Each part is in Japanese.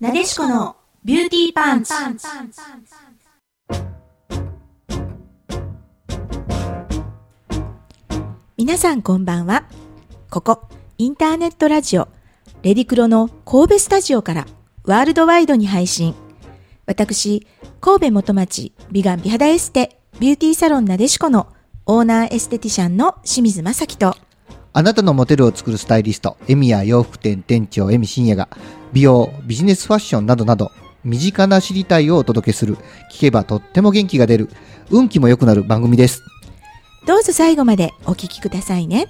なでしこのビューティーパンチ。皆さんこんばんは。ここ、インターネットラジオ、レディクロの神戸スタジオからワールドワイドに配信。私、神戸元町美顔美肌エステビューティーサロンなでしこのオーナーエステティシャンの清水正樹とあなたのモデルを作るスタイリスト、エミや洋服店店長エミ深夜が、美容、ビジネスファッションなどなど、身近な知りたいをお届けする、聞けばとっても元気が出る、運気も良くなる番組です。どうぞ最後までお聞きくださいね。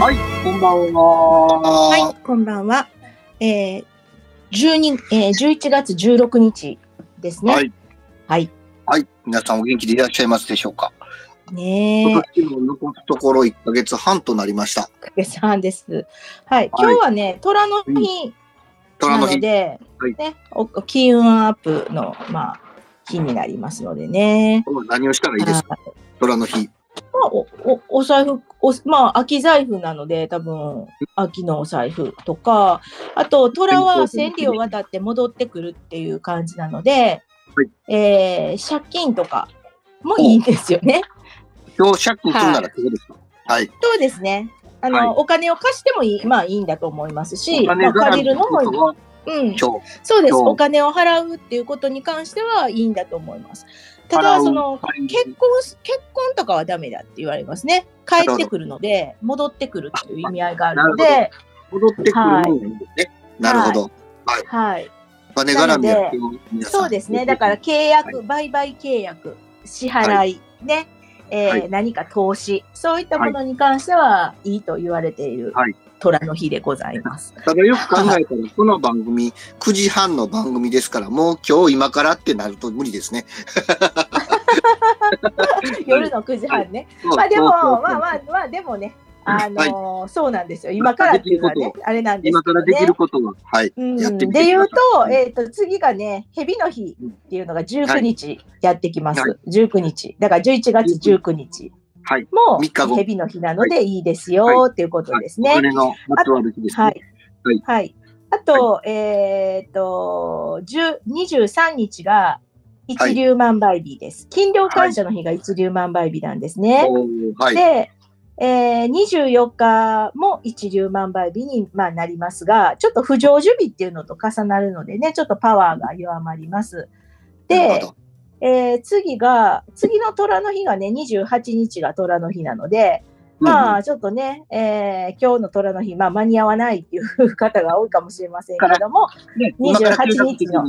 はい、こんばんは。はい、こんばんは。えー、12えー、11月16日ですね。はい。はい。はい。皆さんお元気でいらっしゃいますでしょうか？ね今年も残すところ1ヶ月半となりました。え、さんです。はい。今日はね、虎の日な虎ので、はいね、お金運アップの、まあ、日になりますのでね。何をしたらいいですか？虎の日。まあ、おおお財布お、まあ、秋財布なので、多分秋のお財布とか、あと、虎は千里を渡って戻ってくるっていう感じなので、はい。えー借金とかもいいんですよね。今日借金するならどうですか？はい。そうですね。あの、はい。お金を貸してもいい、まあいいんだと思いますし、まあ、借りるののもいいうん。そうです。お金を払うっていうことに関してはいいんだと思います。ただ、その、はい結婚し、結婚とかはダメだって言われますね。帰ってくるので、戻ってくるっていう意味合いがあるのなで、戻ってくるのね。なるほど。はい。お金絡みやそうですね。だから契約、売買契約、支払い、ね、え何か投資、そういったものに関してはいいと言われているはい虎の日でございます。ただよく考えたら、この番組、9時半の番組ですから、もう今日今からってなると無理ですね。夜の9時半ね。まあでも、まあまあまあ、でもね、あのーそうなんですよ。今からっていうのはね、あれなんです今けどねからできる。ことは、はい。うん、やってみで言うと、いえっ、と、次がね、蛇の日っていうのが19日やってきます。は19日。だから11月19日はい。も三日後蛇の日なのでいいですよっていうことですね。はい。はいはい。あと、えっ、と、10 23日が一粒万倍日です。金量感謝の日が一粒万倍日なんですね。で、えー、24日も一粒万倍日に、まあ、なりますが、ちょっと不成就日っていうのと重なるのでね、ちょっとパワーが弱まります。でなるほ、どえー次が、次の虎の日がね、28日が虎の日なので、まあ、ちょっとね、えー今日の虎の日、まあ、間に合わないっていう方が多いかもしれませんけれども、ね28日の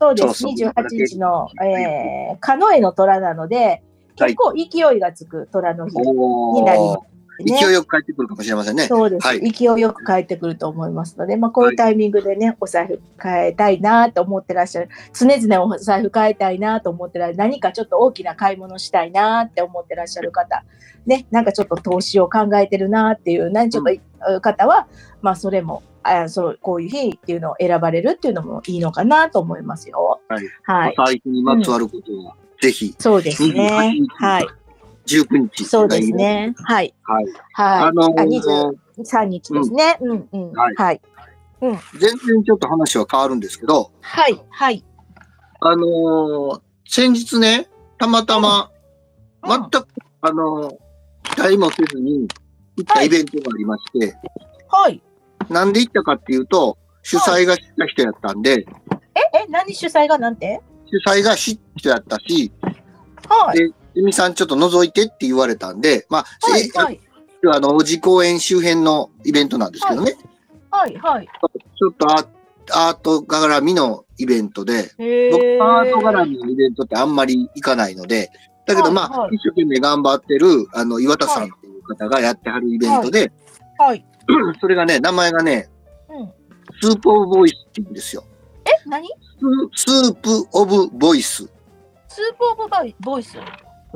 そうです、そうそう28日の、えー、カノエの虎なので、結構勢いがつく虎の日におなります。ーね。勢いよく帰ってくるかもしれませんね。そうです、はい勢いよく帰ってくると思いますので、まあ、こういうタイミングでね、お財布変えたいなと思ってらっしゃる、常々お財布変えたいなと思ってらっしゃる、何かちょっと大きな買い物したいなって思ってらっしゃる方、ね、なんかちょっと投資を考えてるなっていう、何ちょっと方は、まあ、それも、あそうこういう日っていうのを選ばれるっていうのもいいのかなと思いますよ。はい。はい。お財布にまつわることは、ぜひ、そうですね28日。はい。19日。そうです。ね。はい。はい。はい。あのあー23日ですね。うん、うん。はいはい。全然ちょっと話は変わるんですけど、はい。はい。あのー先日ね、たまたま、全く、あのー期待もせずに行ったイベントがありまして、はい。なんで行ったかっていうと、主催が知った人やったんで、え、え、何主催がなんて？主催が知った人やったし、はい。で、ゆみさんちょっと覗いてって言われたんで、まあ、はい。せはい。あの、王子公園周辺のイベントなんですけどね、はい。はい。ちょっとアアート絡みのイベントで、へ僕、アートが絡みのイベントってあんまり行かないので、だけどまあ、はいはい一生懸命頑張ってる、あの、岩田さんっていう方がやってはるイベントで、はい。それがね、名前がね、うん。 soup of voice って言うんですよ。え、何？ス soup of voice。 soup of voice？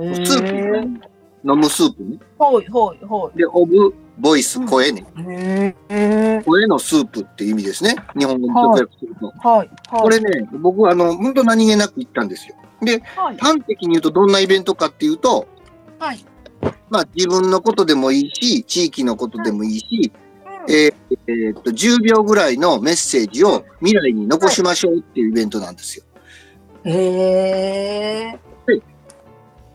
へスープ、飲むスープね。はい。はい。はで、 of voice、うん声ね。い。へえ。声のスープっていう意味ですね。日本語に直訳すると。はい。はい。これね、僕、あの、本当何気なく行ったんですよ。で、はい。端的に言うとどんなイベントかっていうと、はい。まあ自分のことでもいいし、地域のことでもいいし、うんえーえーっと、10秒ぐらいのメッセージを未来に残しましょうっていうイベントなんですよ。へえ。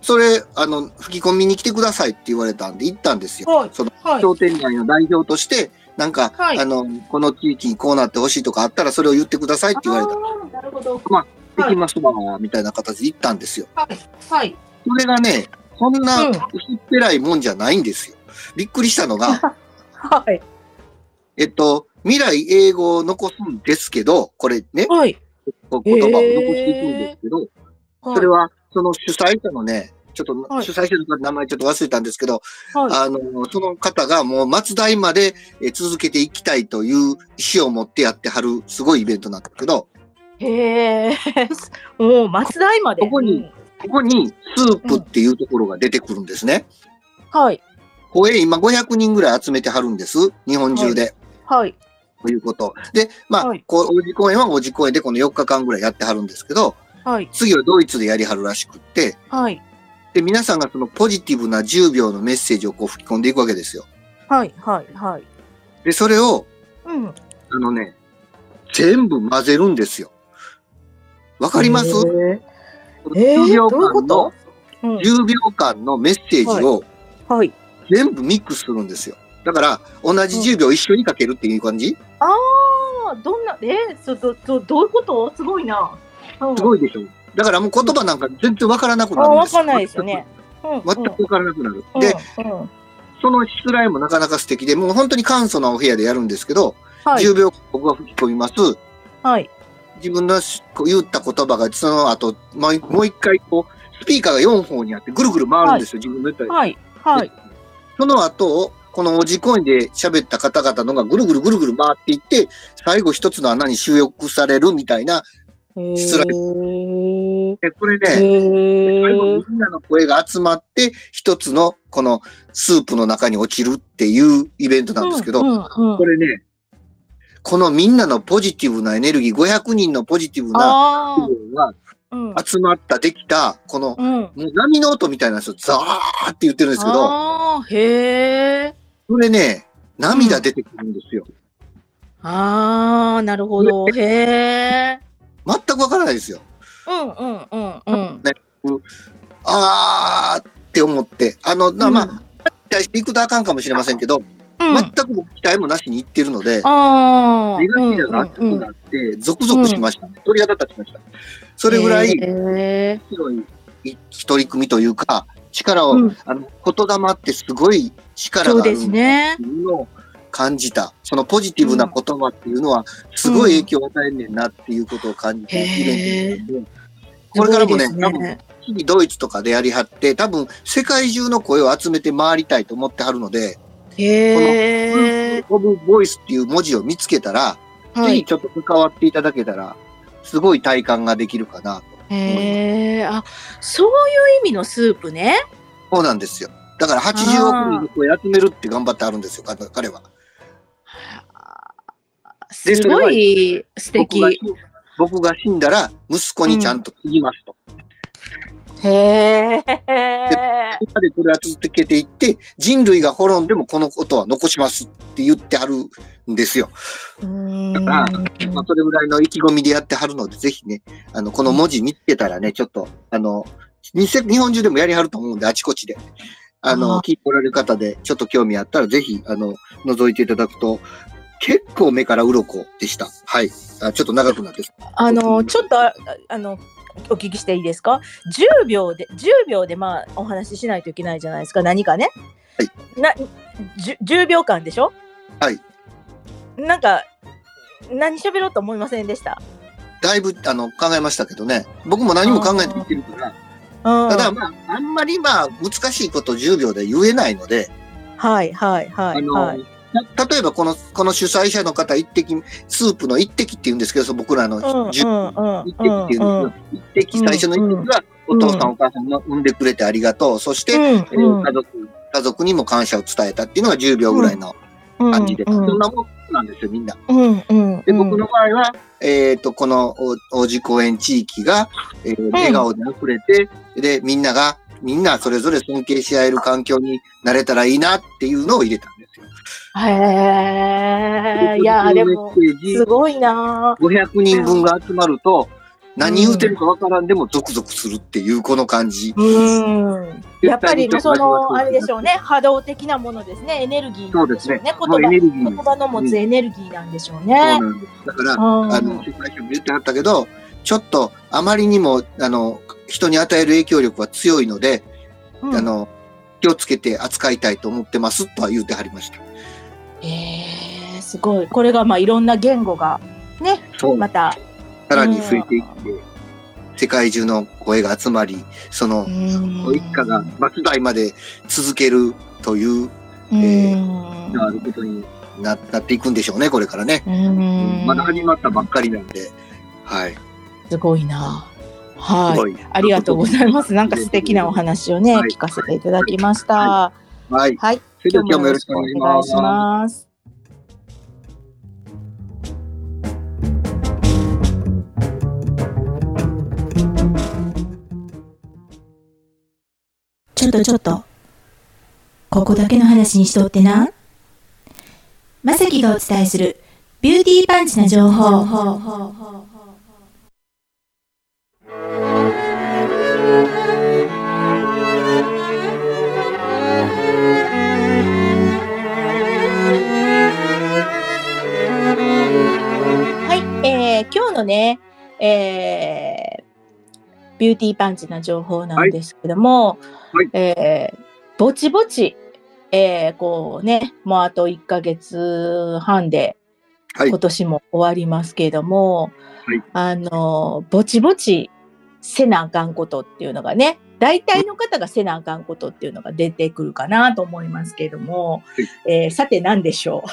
それ、あの、吹き込みに来てくださいって言われたんで行ったんですよ。はいそのはい。商店街の代表として、なんか、はいあの、この地域にこうなってほしいとかあったらそれを言ってくださいって言われた。なるほど。できますわ、みたいな形で行ったんですよ。はい。はい。それがね、そんなうん薄っぺらいもんじゃないんですよ。びっくりしたのが、はい。えっと、未来英語を残すんですけど、これね、はい。言葉を残していくんですけど、それは、その主催者のね、ちょっと、はい主催者の名前ちょっと忘れたんですけど、はい。あの、その方がもう末代までえ続けていきたいという意思を持ってやってはるすごいイベントなんだけど、へえ。もう松代まで。ここにここにスープっていうところが出てくるんですね。うんはい。声今500人ぐらい集めてはるんです。日本中で。はい。ということ。で、まあ、はいこう、王子公演は王子公演でこの4日間ぐらいやってはるんですけど、はい。次はドイツでやりはるらしくって、はい。で、皆さんがそのポジティブな10秒のメッセージをこう吹き込んでいくわけですよ。はい。はい。はい。で、それを、うん。あのね、全部混ぜるんですよ。わかります？えー10秒どういうこ間のと、うん。10秒間のメッセージをはい。全部ミックスするんですよ。だから、同じ10秒一緒にかけるっていう感じ、ああ、どんな、えー、そ、ど、ど、どういうこと？すごいな。うん、すごいでしょ。だからもう言葉なんか全然わからなくなあ、るんですわかんないですよね。うん。全く。わからなくなる。うん、で、その失礼もなかなか素敵で、もう本当に簡素なお部屋でやるんですけど、はい。10秒僕が吹き込みます。はい。自分の言った言葉がその後、もうもう一回こう、スピーカーが4本にあってぐるぐる回るんですよ、自分の言ったはい。はい。その後、このおじコインで喋った方々のがぐるぐるぐるぐる回っていって、最後一つの穴に収録されるみたいな、へ失礼ーえこれね、みんなの声が集まって、一つのこのスープの中に落ちるっていうイベントなんですけど、うんうんうんこれね、このみんなのポジティブなエネルギー、500人のポジティブなあ部分が。集まった、できた、この、う波の音みたいなやつをザーって言ってるんですけど、へえ。これね、涙出てくるんですよ。ああ、なるほど。へえ。全くわからないですよ。うんうんうんうん。あーって思って、あの、なまあ、うん期待していくとあかんかもしれませんけど、うん全く僕期待もなしに言ってるので、ああ。目頭が熱くなって、ゾクゾクしましたね。鳥肌立ちました。それぐらい、へ広い一取り組みというか、力を、うんあの、言霊ってすごい力そうですがあるのを感じた。そのポジティブな言葉っていうのは、すごい影響を与えんねんなっていうことを感じて、イベントでこれからもね、多分すごいですね次ドイツとかでやりはって、多分世界中の声を集めて回りたいと思ってはるので、へえ。オブボイスっていう文字を見つけたら、はい。ぜひちょっと関わっていただけたら、すごい体感ができるかなと。へえ。あ、そういう意味のスープね。そうなんですよ。だから80億人の声集めるって頑張ってあるんですよ、彼彼は。ですごい素敵僕。が死んだら、息子にちゃんと継ぎますと。へえ。今でこれは続けていって、人類が滅んでもこのことは残しますって言ってはるんですよ。うーんまあ、それぐらいの意気込みでやってはるので、ぜひね、あの、この文字見つけたらね、ちょっと、あの、日日本中でもやりはると思うんで、あちこちで。あの、あ聞いておられる方で、ちょっと興味あったら、ぜひ、あの、覗いていただくと、結構目から鱗でした。はい。あちょっと長くなって。あのちょっとああのお聞きしていいですか？10秒で10秒でまあお話ししないといけないじゃないですか。何かね、はい。な 10, 10秒間でしょ？はい。なんか何喋ろうと思いませんでした、だいぶ、あの、考えましたけどね。僕も何も考えて言ってるから、うん、ただ、まあ、あんまりまあ、難しいことを10秒で言えないので、はいはいはいはい。た例えばこの、この主催者の方、一滴、スープの一滴って言うんですけど、僕らのうん10うんうん一滴っていうんですけど、一滴、最初の一滴は、お父さんお母さんが産んでくれてありがとう。そして、えーうんうん家族、家族にも感謝を伝えたっていうのが10秒ぐらいの感じで、うんそんなもんなんですよ、みんな。うんうん。で、僕の場合は、えっ、と、このお王子公園地域が、えー笑顔で溢れて、で、みんなが、みんなそれぞれ尊敬し合える環境になれたらいいなっていうのを入れた。へえ、いや、でも、すごいな500人分が集まると、何言うてるかわからんでもゾクゾクするっていうこの感じ。うん。やっぱり、その、あれでしょうう。ね、波動的なものですね、エネルギーなそうんですね。。言葉言葉の持つエネルギーなんでしょうね。だから、うんあの、主催者も言ってはったけど、ちょっとあまりにも、あの、人に与える影響力は強いので、うんあの、気をつけて扱いたいと思ってますとは言ってはりました。えー、すごい。これが、まあ、いろんな言語が、ね。また。さらに増えていって、世界中の声が集まり、その、うん一家が末代まで続けるという、うんあることにななっていくんでしょうね、これからね。うんまだ始まったばっかりなんで、はい。すごいな。すはい。ごい。ありがとうございます。なんか素敵なお話をね、はい聞かせていただきました。はい。はい。それでは今日もよろしくお願いします。お願いします。ちょっとちょっと。ここだけの話にしとってな。まさきがお伝えするビューティーパンチな情報。日のね、えー、ビューティーパンチな情報なんですけども、はい。えー、ぼちぼち、えー、こうね、もうあと1ヶ月半で、はい。今年も終わりますけれども、はい。あの、ぼちぼちせなあかんことっていうのがね、大体の方がせなあかんことっていうのが出てくるかなと思いますけれども、えーさて何でしょう？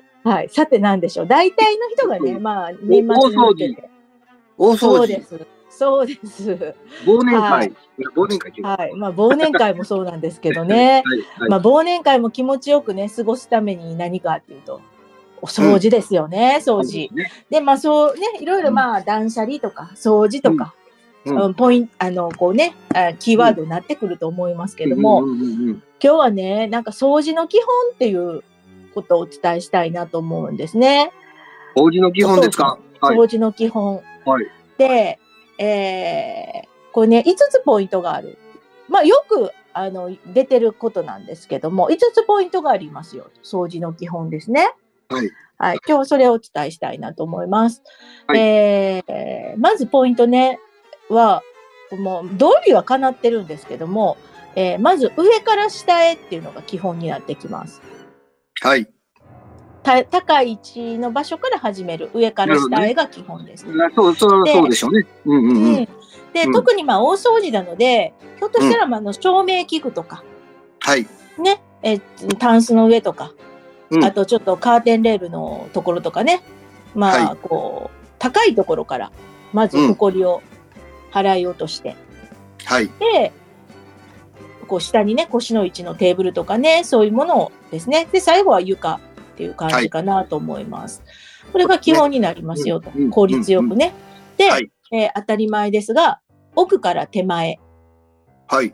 はい、さて何でしょう。大体の人がね、まあ、年末に向けて。大掃除。そうで、す。そうです。忘年はい。会、いや忘年会はい。まあ、忘年会もそうなんですけどね。はい。はい。まあ、忘年会も気持ちよくね、過ごすために何かっていうと、お掃除ですよね、掃除。ね。で、まあ、そうね、いろいろまあ、断捨離とか、掃除とか、うん。うん。ポイント、あの、こうね、あキーワードになってくると思いますけども、うんうんうんうん。今日はね、なんか掃除の基本っていうことをお伝えしたいなと思うんですね。掃除の基本ですか？はい。掃除の基本。はい。で、えー、これね、5つポイントがある。まあ、よく、あの、出てることなんですけども、5つポイントがありますよ。掃除の基本ですね。はい。はい。今日はそれをお伝えしたいなと思います。はいえー、まずポイントね、は、もう、道理は叶ってるんですけども、えー、まず上から下へっていうのが基本になってきます。はい。た高い位置の場所から始める。上から下へが基本です。そう、そう、でそうでしょうね。うんうんうん。うんで、うん特にまあ大掃除なので、ひょっとしたらまああの照明器具とか、はい。ね、えータンスの上とか、うんあとちょっとカーテンレールのところとかね、まあはこう、高いところから、まず埃を払い落として、はい。で、こう下にね、腰の位置のテーブルとかね、そういうものをですね、で、最後は床っていう感じかなと思います。これが基本になりますよと。効率よくね。で、はいえー当たり前ですが、奥から手前はい。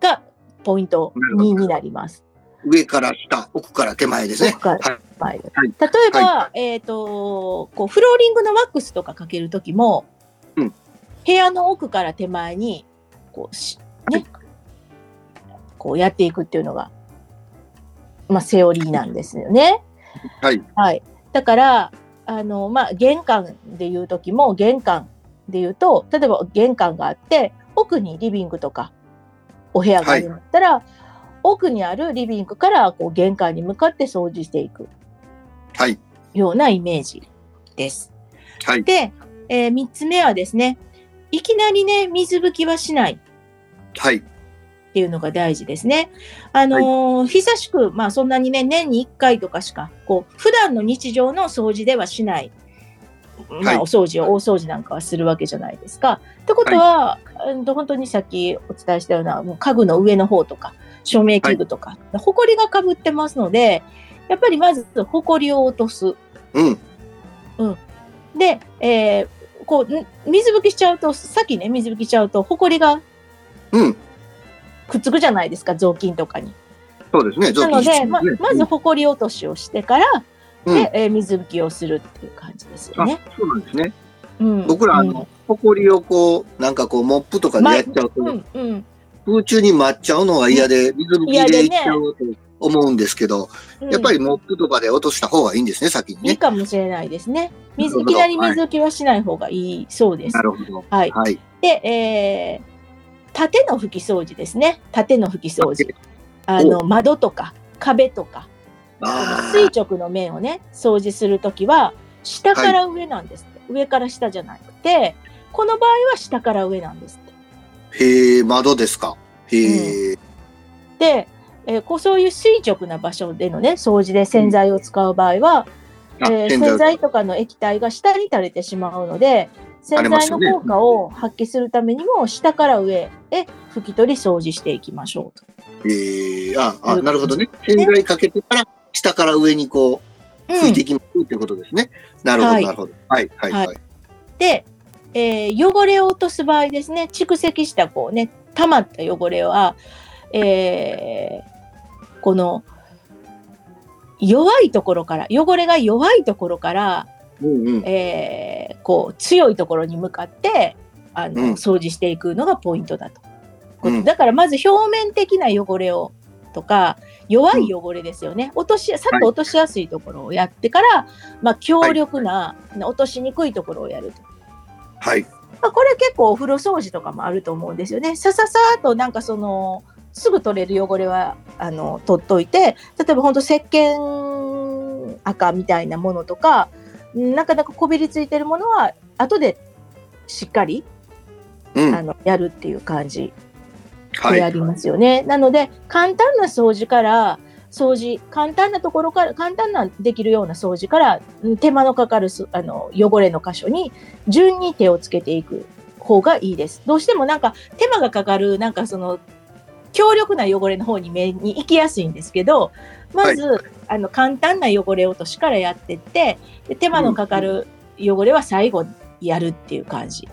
がポイントなるほど2になります。上から下、奥から手前ですね。奥からはい。前ではい例えば、えっ、と、こう、フローリングのワックスとかかけるときも、うん部屋の奥から手前に、こうし、ね、こうやっていくっていうのが、まあ、セオリーなんですよね。はい。はい。だから、あの、まあ、玄関で言うときも、玄関で言うと、例えば玄関があって、奥にリビングとか、お部屋があるんだったら、奥にあるリビングからこう玄関に向かって掃除していくはい。ようなイメージです。はい。で、えー、3つ目はですね、いきなりね、水拭きはしない。はい。っていうのが大事ですね。あのー久しく、まあそんなにね、年に1回とかしか、こう、普段の日常の掃除ではしない。まはいあお掃除を、大掃除なんかはするわけじゃないですか。ってことは、うんと本当にさっきお伝えしたような、もう家具の上の方とか、照明器具とか、ほこりがかぶってますので、やっぱりまずほこりを落とす。うん。で、えーこう、ん水拭きしちゃうと、さっきね、水拭きしちゃうと、ほこりがうん。くっつくじゃないですか、雑巾とかに。そうですね。なので、まねまずほこり落としをしてから、うんで、えー水拭きをするっていう感じですよあね。、そうなんですね。うん、僕ら、あの、ほこりをこう、なんかこう、モップとかでやっちゃうと、うん、うん、うん空中に舞っちゃうのが嫌で、水拭きでいっちゃうと思うんですけど、うんやっぱりモップとかで落とした方がいいんですね、先にいいね。かもしれないですね。水ないきなり水拭きはしない方がいいそうですな。るほど。はい。はい。で、えー縦の拭き掃除ですね。縦の拭き掃除。あの、窓とか壁とか、垂直の面をね、掃除するときは、下から上なんですって、上から下じゃなくて、この場合は下から上なんですって。ーへえ、窓ですか。へえ、で、えーこうそういう垂直な場所でのね、掃除で洗剤を使う場合は、あえー洗剤とかの液体が下に垂れてしまうので、洗剤の効果を発揮するためにも、下から上へ拭き取り掃除していきましょうと。へえ、あ、あ、なるほどね。洗剤かけてから、下から上にこう、拭いていきますっていうことですね。なるほど、はいなるほど。はい、はい、はい。で、えー汚れを落とす場合ですね、蓄積したこうね、溜まった汚れは、えーこの弱いところから、汚れが弱いところから、うんうん。えーこう強いところに向かってあの、うん掃除していくのがポイントだと。うんだからまず表面的な汚れをとか弱い汚れですよね、落としさっと落としやすいところをやってから、まあ、強力な、落としにくいところをやると。はい。まあ、これ結構お風呂掃除とかもあると思うんですよね。さささーっとなんかそのすぐ取れる汚れはあの取っといて例えば本当石鹸赤みたいなものとかなかなかこびりついてるものは後でしっかり、うん。あのやるっていう感じはい。でやりますよね。なので簡単な掃除から掃除簡単なところから簡単なできるような掃除からうん手間のかかるすあの汚れの箇所に順に手をつけていく方がいいです。どうしてもなんか手間がかかるなんかその強力な汚れの方に目に行きやすいんですけどまず、あの簡単な汚れ落としからやってってで手間のかかる汚れは最後やるっていう感じ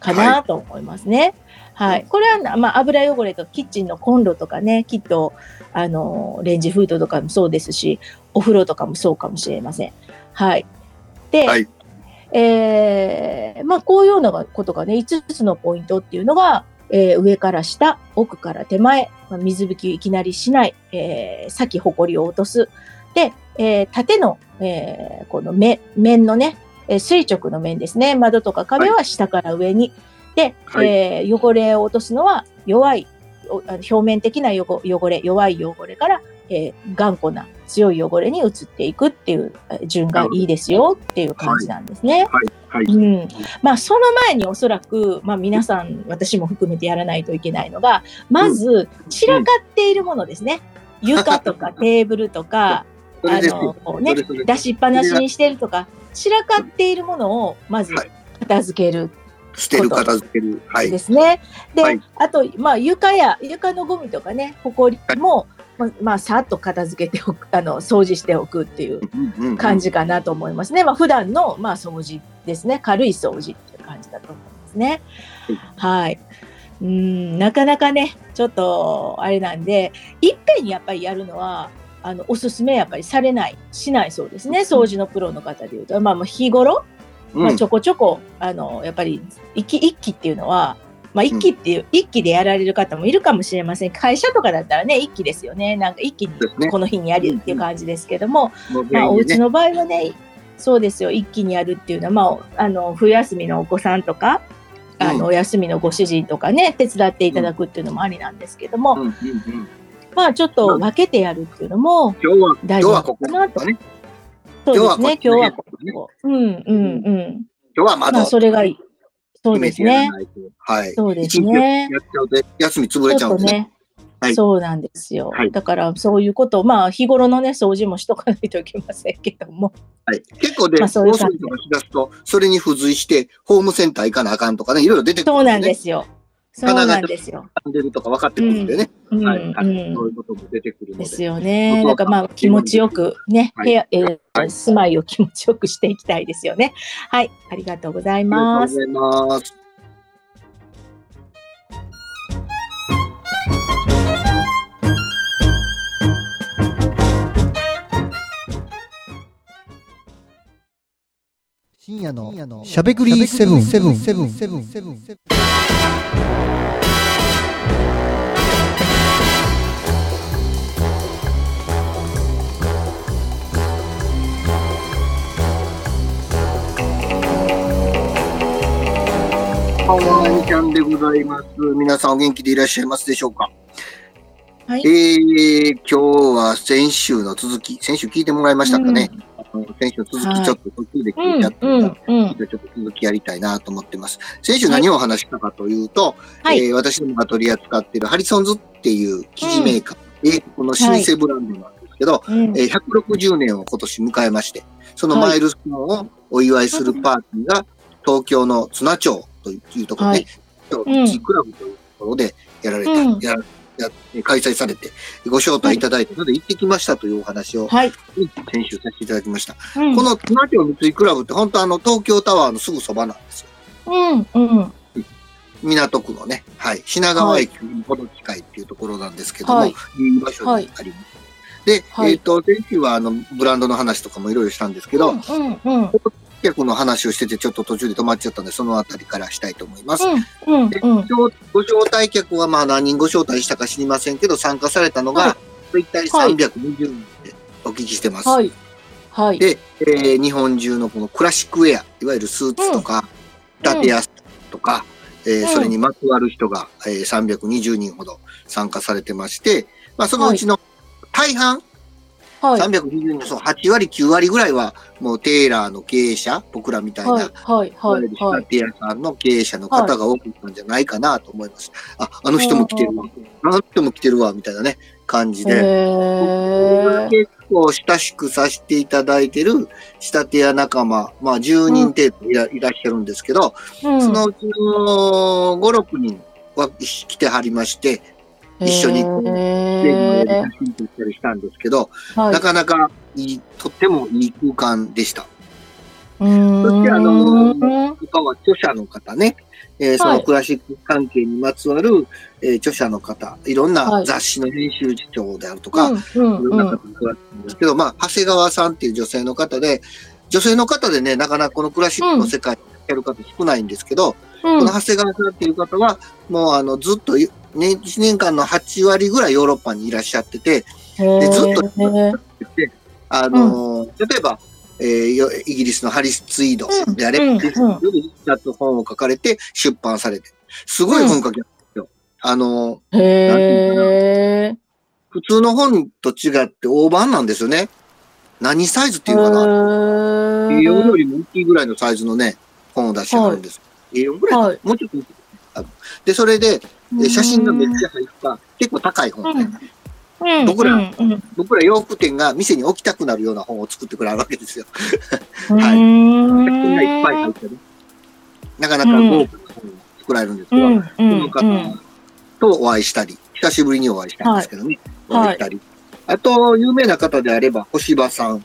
かなと思いますね。はい、これはな、まあ、油汚れとキッチンのコンロとかねきっとあのレンジフードとかもそうですしお風呂とかもそうかもしれません。はい、で、はい。えーまあ、こういうようなことがね5つのポイントっていうのが、えー上から下奥から手前、まあ、水拭きいきなりしない、えー先ほこりを落とす。で、えー縦の、えーこの面面のね、えー垂直の面ですね。窓とか壁は下から上に、で、はい。えー汚れを落とすのは弱い表面的な汚汚れ弱い汚れから、えー頑固な強い汚れに移っていくっていうえー順がいいですよっていう感じなんですね。はい。うん、まあその前におそらく、まあ、皆さん私も含めてやらないといけないのがまず散らかっているものですね。床とかテーブルとか あのこうね出しっぱなしにしてるとか散らかっているものをまずはい片付ける捨てる、片付ける。はいで。すね。で、はいあと、まあ、床や床のゴミとかね、ほこりも、まあ、まあ、さっと片付けておく、あの、掃除しておくっていう感じかなと思いますね。まあ、普段の、まあ、掃除ですね。軽い掃除っていう感じだと思いますね。はい。うん、なかなかね、ちょっと、あれなんで、いっぺんにやっぱりやるのは、あの、おすすめやっぱりされない、しないそうですね。掃除のプロの方でいうと。まあ、もう日頃、うんまあ、ちょこちょこ、あの、やっぱり、一気一気っていうのは、まあ、一気っていう、一気でやられる方もいるかもしれません。会社とかだったらね、一気ですよね。なんか一気にこの日にやるっていう感じですけども、もうまあ、お家の場合はね、そうですよ、一気にやるっていうのは、まあ、あの、冬休みのお子さんとか、あうんの、お休みのご主人とかね、手伝っていただくっていうのもありなんですけども、うんうんうんまあ、ちょっと分けてやるっていうのも今日は、今大事なかなと。ね。そうですね、今日はこ今日はこここ。うん、うん、うん。今日は窓まあ、それがいい。そうですね。はい。そうですね一日やっちゃうと休み潰れちちゃうんですね。はいそうなんですよ。はいだから、そういうことを、まあ、日頃のね、掃除もしとかないといけませんけども。はい。結構で、大まあそういう感じ掃除とかしだすと、それに付随して、ホームセンター行かなあかんとかね、いろいろ出てくるそうなんでね。すよ。そうなんですよ。噛んでるとか分かってくるんでね。うんはい、はいうんそういうことも出てくるので。ですよね。なんかまあ気持ちよくね、はい部屋、えー住まいを気持ちよくしていきたいですよね。はい、ありがとうございあります。がとうございます。深夜のしゃべくりセブンセブンセブンセブンセブンこんばんはちゃんでございます。皆さんお元気でいらっしゃいますでしょうか？はい。えー、今日は先週の続き、先週聞いてもらいましたかね、あの先週の続はいきちょっと途中でうん聞いちゃったうんので、うん。ちょっと続きやりたいなと思ってます。先週何をお話ししたかというと、はい。えー私どもが取り扱っているハリソンズっていう生地メーカー、英国の老舗ブランドなんですけど、うん。えー160年を今年迎えまして、そのマイルストーンをお祝いするパーティーが東京の綱町というところで、はい。クラブというところでやられた、うん。やらや開催されて、ご招待いただいたので行ってきましたというお話をはい。先週させていただきました。うんこの綱町三井クラブって本当あの東京タワーのすぐそばなんですよ。うんうん。港区のね、はい、品川駅にほど近いっていうところなんですけども、はいい、い場所にあります。で、はいえっ、と、先週はあの、ブランドの話とかもいろいろしたんですけど、うんうんうん。客の話をしててちょっと途中で止まっちゃったんで、そのあたりからしたいと思います。うんうん。ご招待客はまあ何人ご招待したか知りませんけど、参加されたのが、は一体はい320人でお聞きしてます。はい。はい。で、えー日本中のこのクラシックウェア、いわゆるスーツとか、うん立てやすとか、えーうんそれにまつわる人が、えー320人ほど参加されてまして、まあそのうちの大半、はい。320人、そう8割、9割ぐらいは、もうテーラーの経営者、僕らみたいな、はい。はい。はい。仕はい。立て屋さんの経営者の方が多くいたんじゃないかなと思います。あ、あの人も来てるわ。あの人も来てるわ、みたいなね、感じへで。ー結構親しくさせていただいてる仕立て屋仲間、まあ10人程度いら,、いらっしゃるんですけど、うんそのうちの5、6人は来てはりまして、一緒にへゲー写真撮ったりしたんですけど、はいなかなかいい、とってもいい空間でした。そしてあの他は著者の方ね、えーそはい。のクラシック関係にまつわる、えー著者の方、いろんはない。雑誌の編集長であるとか、うんいろんなうん方がってるんですけど、まあ、長谷川さんっていう女性の方で、女性の方でね、なかなかこのクラシックの世界にやる方少ないんですけど、うん。この長谷川さんっていう方は、もうあの、ずっと、ね、1年間の8割ぐらいヨーロッパにいらっしゃってて、でずっとあのー例えば、えーよイギリスのハリス・ツイードであれば、うん。うんより一冊本を書かれて出版されて、すごい本書きなんですよ。あの普通の本と違って大判なんですよね。何サイズっていうかな。へ A4 よーりも大きいぐらいのサイズのね、本を出してはるんです。A4 ぐらいはい。もうちょっとあので、それで、え写真がめっちゃ入った、結構高い本。ね。うん。僕らうんうん。僕ら洋服店が店に置きたくなるような本を作ってくれるわけですよ。うはい。ーん写真がいっぱい入ってね。なかなか豪華な本を作られるんですけど、うんうんその方とお会いしたり、久しぶりにお会いしたんですけどね、おはい。会いしたり。あと、有名な方であれば、星葉さん、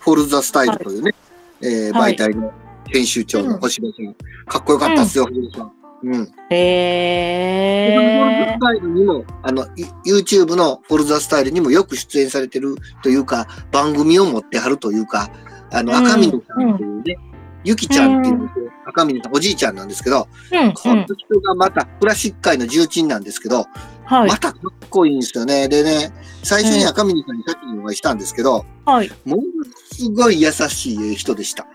フォルザスタイルというね、えーはい媒体の編集長の星葉さん。かっこよかったっすよ、星葉さん。うん。へフォルザースタイルにも、あの、い YouTube のフォルザスタイルにもよく出演されてるというか、番組を持ってはるというか、あの、うん赤峰さんっていうね、ゆきちゃんっていう女性、赤峰さん、おじいちゃん。なん。ですけど、うん。この人がまたクラシック界の重鎮なんですけど、はい。またかっこいいんですよね。でね、最初に赤峰さんに先にお会いしたんですけど、はい。ものすごい優しい人でした。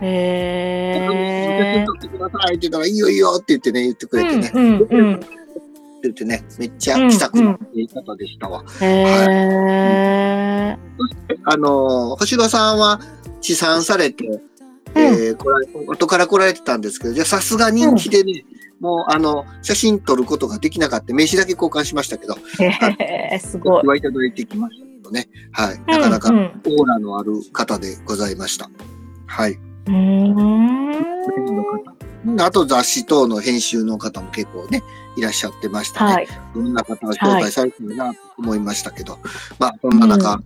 へー撮ってくださいって言ったら、いいよいいよって言ってね、言ってくれてね。うんうんうんって言ってね、めっちゃ気さくな言い方でしたわ。へーあのー、星葉さんは試算されて、えーこれ後から来られてたんですけど、じゃあさすが人気でね、もうあの、写真撮ることができなかった。名刺だけ交換しましたけど、へーすごい。はいただいてきましたけどね。はい。なかなかうんオーラのある方でございました。はい。うんうーんメイあと雑誌等の編集の方も結構ね、いらっしゃってましたね。はい。どんな方が紹介されてるなと思いましたけど、まあ、そんな中、うん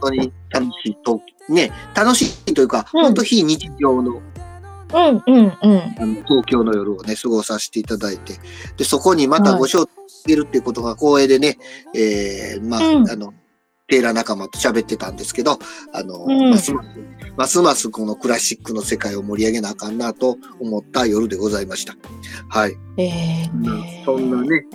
本当に楽しいと、ね、楽しいというか、うん本当非日常のうんうんうん。あの東京の夜をね、過ごさせていただいて、で、そこにまたご招待してるっていうことが光栄でね、えー、まあ、うんあの、テーラ仲間と喋ってたんですけど、あの、うんますます、ますますこのクラシックの世界を盛り上げなあかんなと思った夜でございました。はい。えうんー、そんなね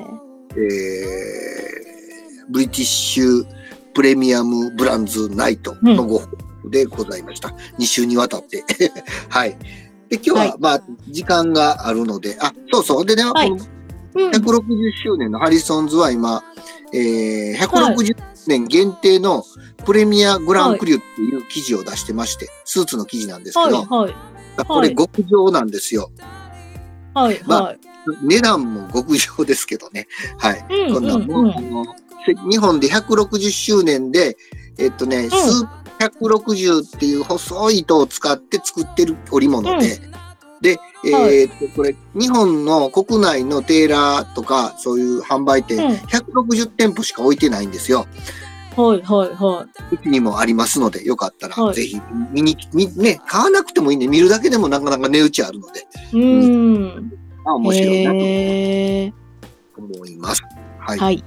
えー、ブリティッシュプレミアムブランズナイトのご報告でございました。2週にわたって。はい。で、今日は、はいまあ、時間があるので、あ、そうそう。でね、はいこのうん。160周年のハリソンズは今、えー、160年限定のプレミアグランクリューっていう記事を出してまして、スーツの記事なんですけど、はいはいこれ極上なんですよ。はいまあはい。値段も極上ですけどね。はい。うんこんなんも、うん日本で160周年で、えっとね、スー160っていう細い糸を使って作ってる織物で、で、えはいーっと、これ、日本の国内のテーラーとか、そういう販売店、うん160店舗しか置いてないんですよ。はいはいはうちにもありますので、よかったら、はいぜひ見に、みね、買わなくてもいいんで、見るだけでもなかなか値打ちあるので、い。うーん。あ面白いなと思います。はい。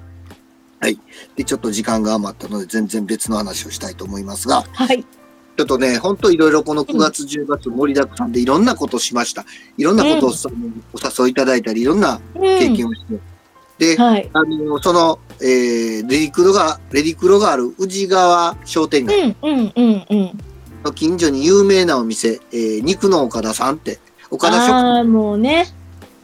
はい。で、ちょっと時間が余ったので、全然別の話をしたいと思いますが、はい。ちょっとね、本当いろいろこの9月、10月盛りだくさんでいろんなことをしました。いろんなことをさお誘いいただいたり、いろんな経験をして。で、はい。あの、その、えー、レディクロが、レディクロがある宇治川商店街。の近所に有名なお店、えー、肉の岡田さんって、岡田食ああ、もうね。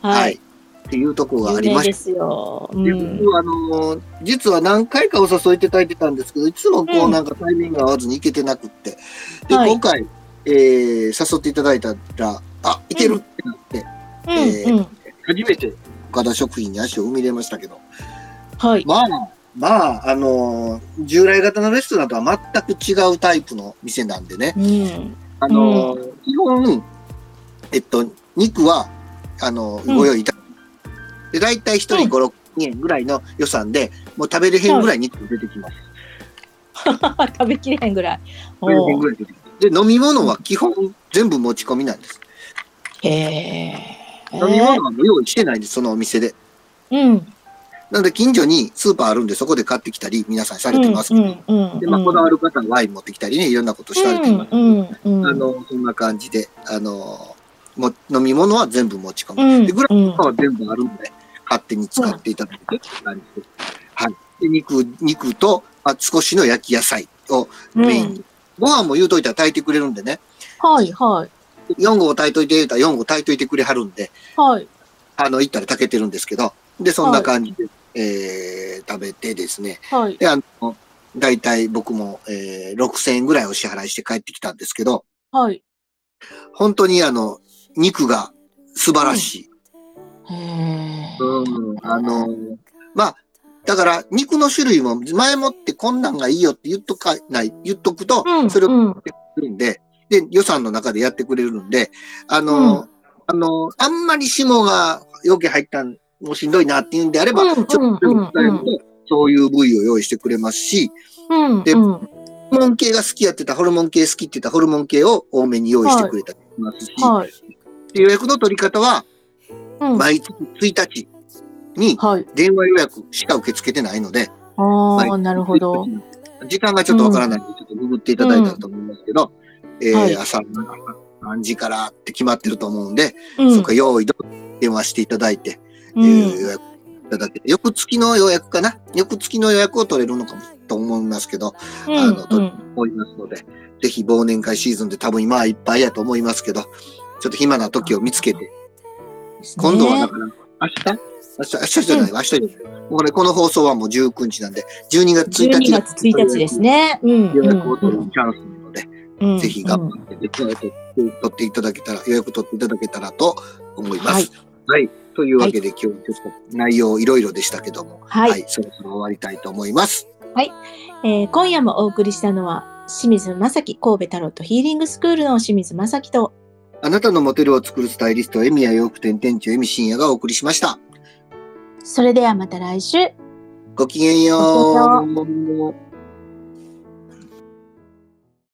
は、はいい。っていうとこがあ有りましすよ。うでん。あのー実は何回かお誘いいただいてたんですけど、いつもこううんなんかタイミング合わずに行けてなくって。で、はい今回、えー誘っていただいたら、あ、行けるってなって、うんうん。初めて岡田食品に足を踏み入れましたけど、はい。まあ、まあ、あのー従来型のレストランとは全く違うタイプの店なんでね。うん。あのー基本、えっと、肉は、あのーうんご用意いただで、大体一人5、6円ぐらいの予算で、もう食べれへんぐらい肉出てきます。食べきれへんぐらい。食べれへんおぐらい出てきます。で、飲み物は基本全部持ち込みなんです。へえ。飲み物は用意してないんです、そのお店で。うん。なので、近所にスーパーあるんで、そこで買ってきたり、皆さんされてますけど、うんうんうん。で、まあ、こだわる方はワイン持ってきたりね、いろんなことされてます。うんうんうん。あの、そんな感じで、あの、も飲み物は全部持ち込む。うん、で、グラうんスは全部あるので、勝手に使っていただいてって感じで。はい。で、肉、肉と、あ少しの焼き野菜をメインに。ご飯も言うといたら炊いてくれるんでね。はいはい。4合炊いといて言うたら4合炊いといてくれはるんで、はい。あの、行ったら炊けてるんですけど、で、そんな感じで、えー、食べてですね。はい。で、あの、大体僕も、えー、6000円ぐらいお支払いして帰ってきたんですけど、はい。本当にあの、肉が素晴らしい。へえ。うん、あの、まあ、だから、肉の種類も前もってこんなんがいいよって言っとかない、言っとくとう、んそれをうんやってくれるんで、で、予算の中でやってくれるんで、あの、うあの、あんまり霜が余計入ったんもうしんどいなっていうんであれば、うんちょっとでも伝えると、そういう部位を用意してくれますし、でうんうん。ホルモン系が好きやってた、ホルモン系好きって言ったホルモン系を多めに用意してくれたりしますし、はい。で予約の取り方は、うん。毎月1日にはい。電話予約しか受け付けてないので、ああ、なるほど。時間がちょっとわからないので、ちょっとググっていただいたらと思いますけど、えーはい朝何時からって決まってると思うんで、うん。そっか、用意ど電話していただいて、うえーん。予約いただけて、翌月の予約かな？翌月の予約を取れるのかもと思いますけど、うんあのうん。思いますので、ぜひ忘年会シーズンで多分今はいっぱいやと思いますけど、ちょっと暇な時を見つけて、今度はだから、明日？明日、明日じゃない、明日じゃない。これ、この放送はもう19日なんで、12月1 12日が月1日ですね。うん。予約を取るチャンスなので、うんぜひ頑張って取って取っていただけたら、予約取っていただけたらと思います。はい。というわけで、今日ちょっと内容いろいろでしたけども、はい。はい、そろそろ終わりたいと思います。えー今夜もお送りしたのは、清水正樹神戸タロットヒーリングスクールの清水正樹と、あなたのモテルを作るスタイリスト、エミヤ洋服店店長、エミ深夜がお送りしました。それではまた来週。ごきげんよう。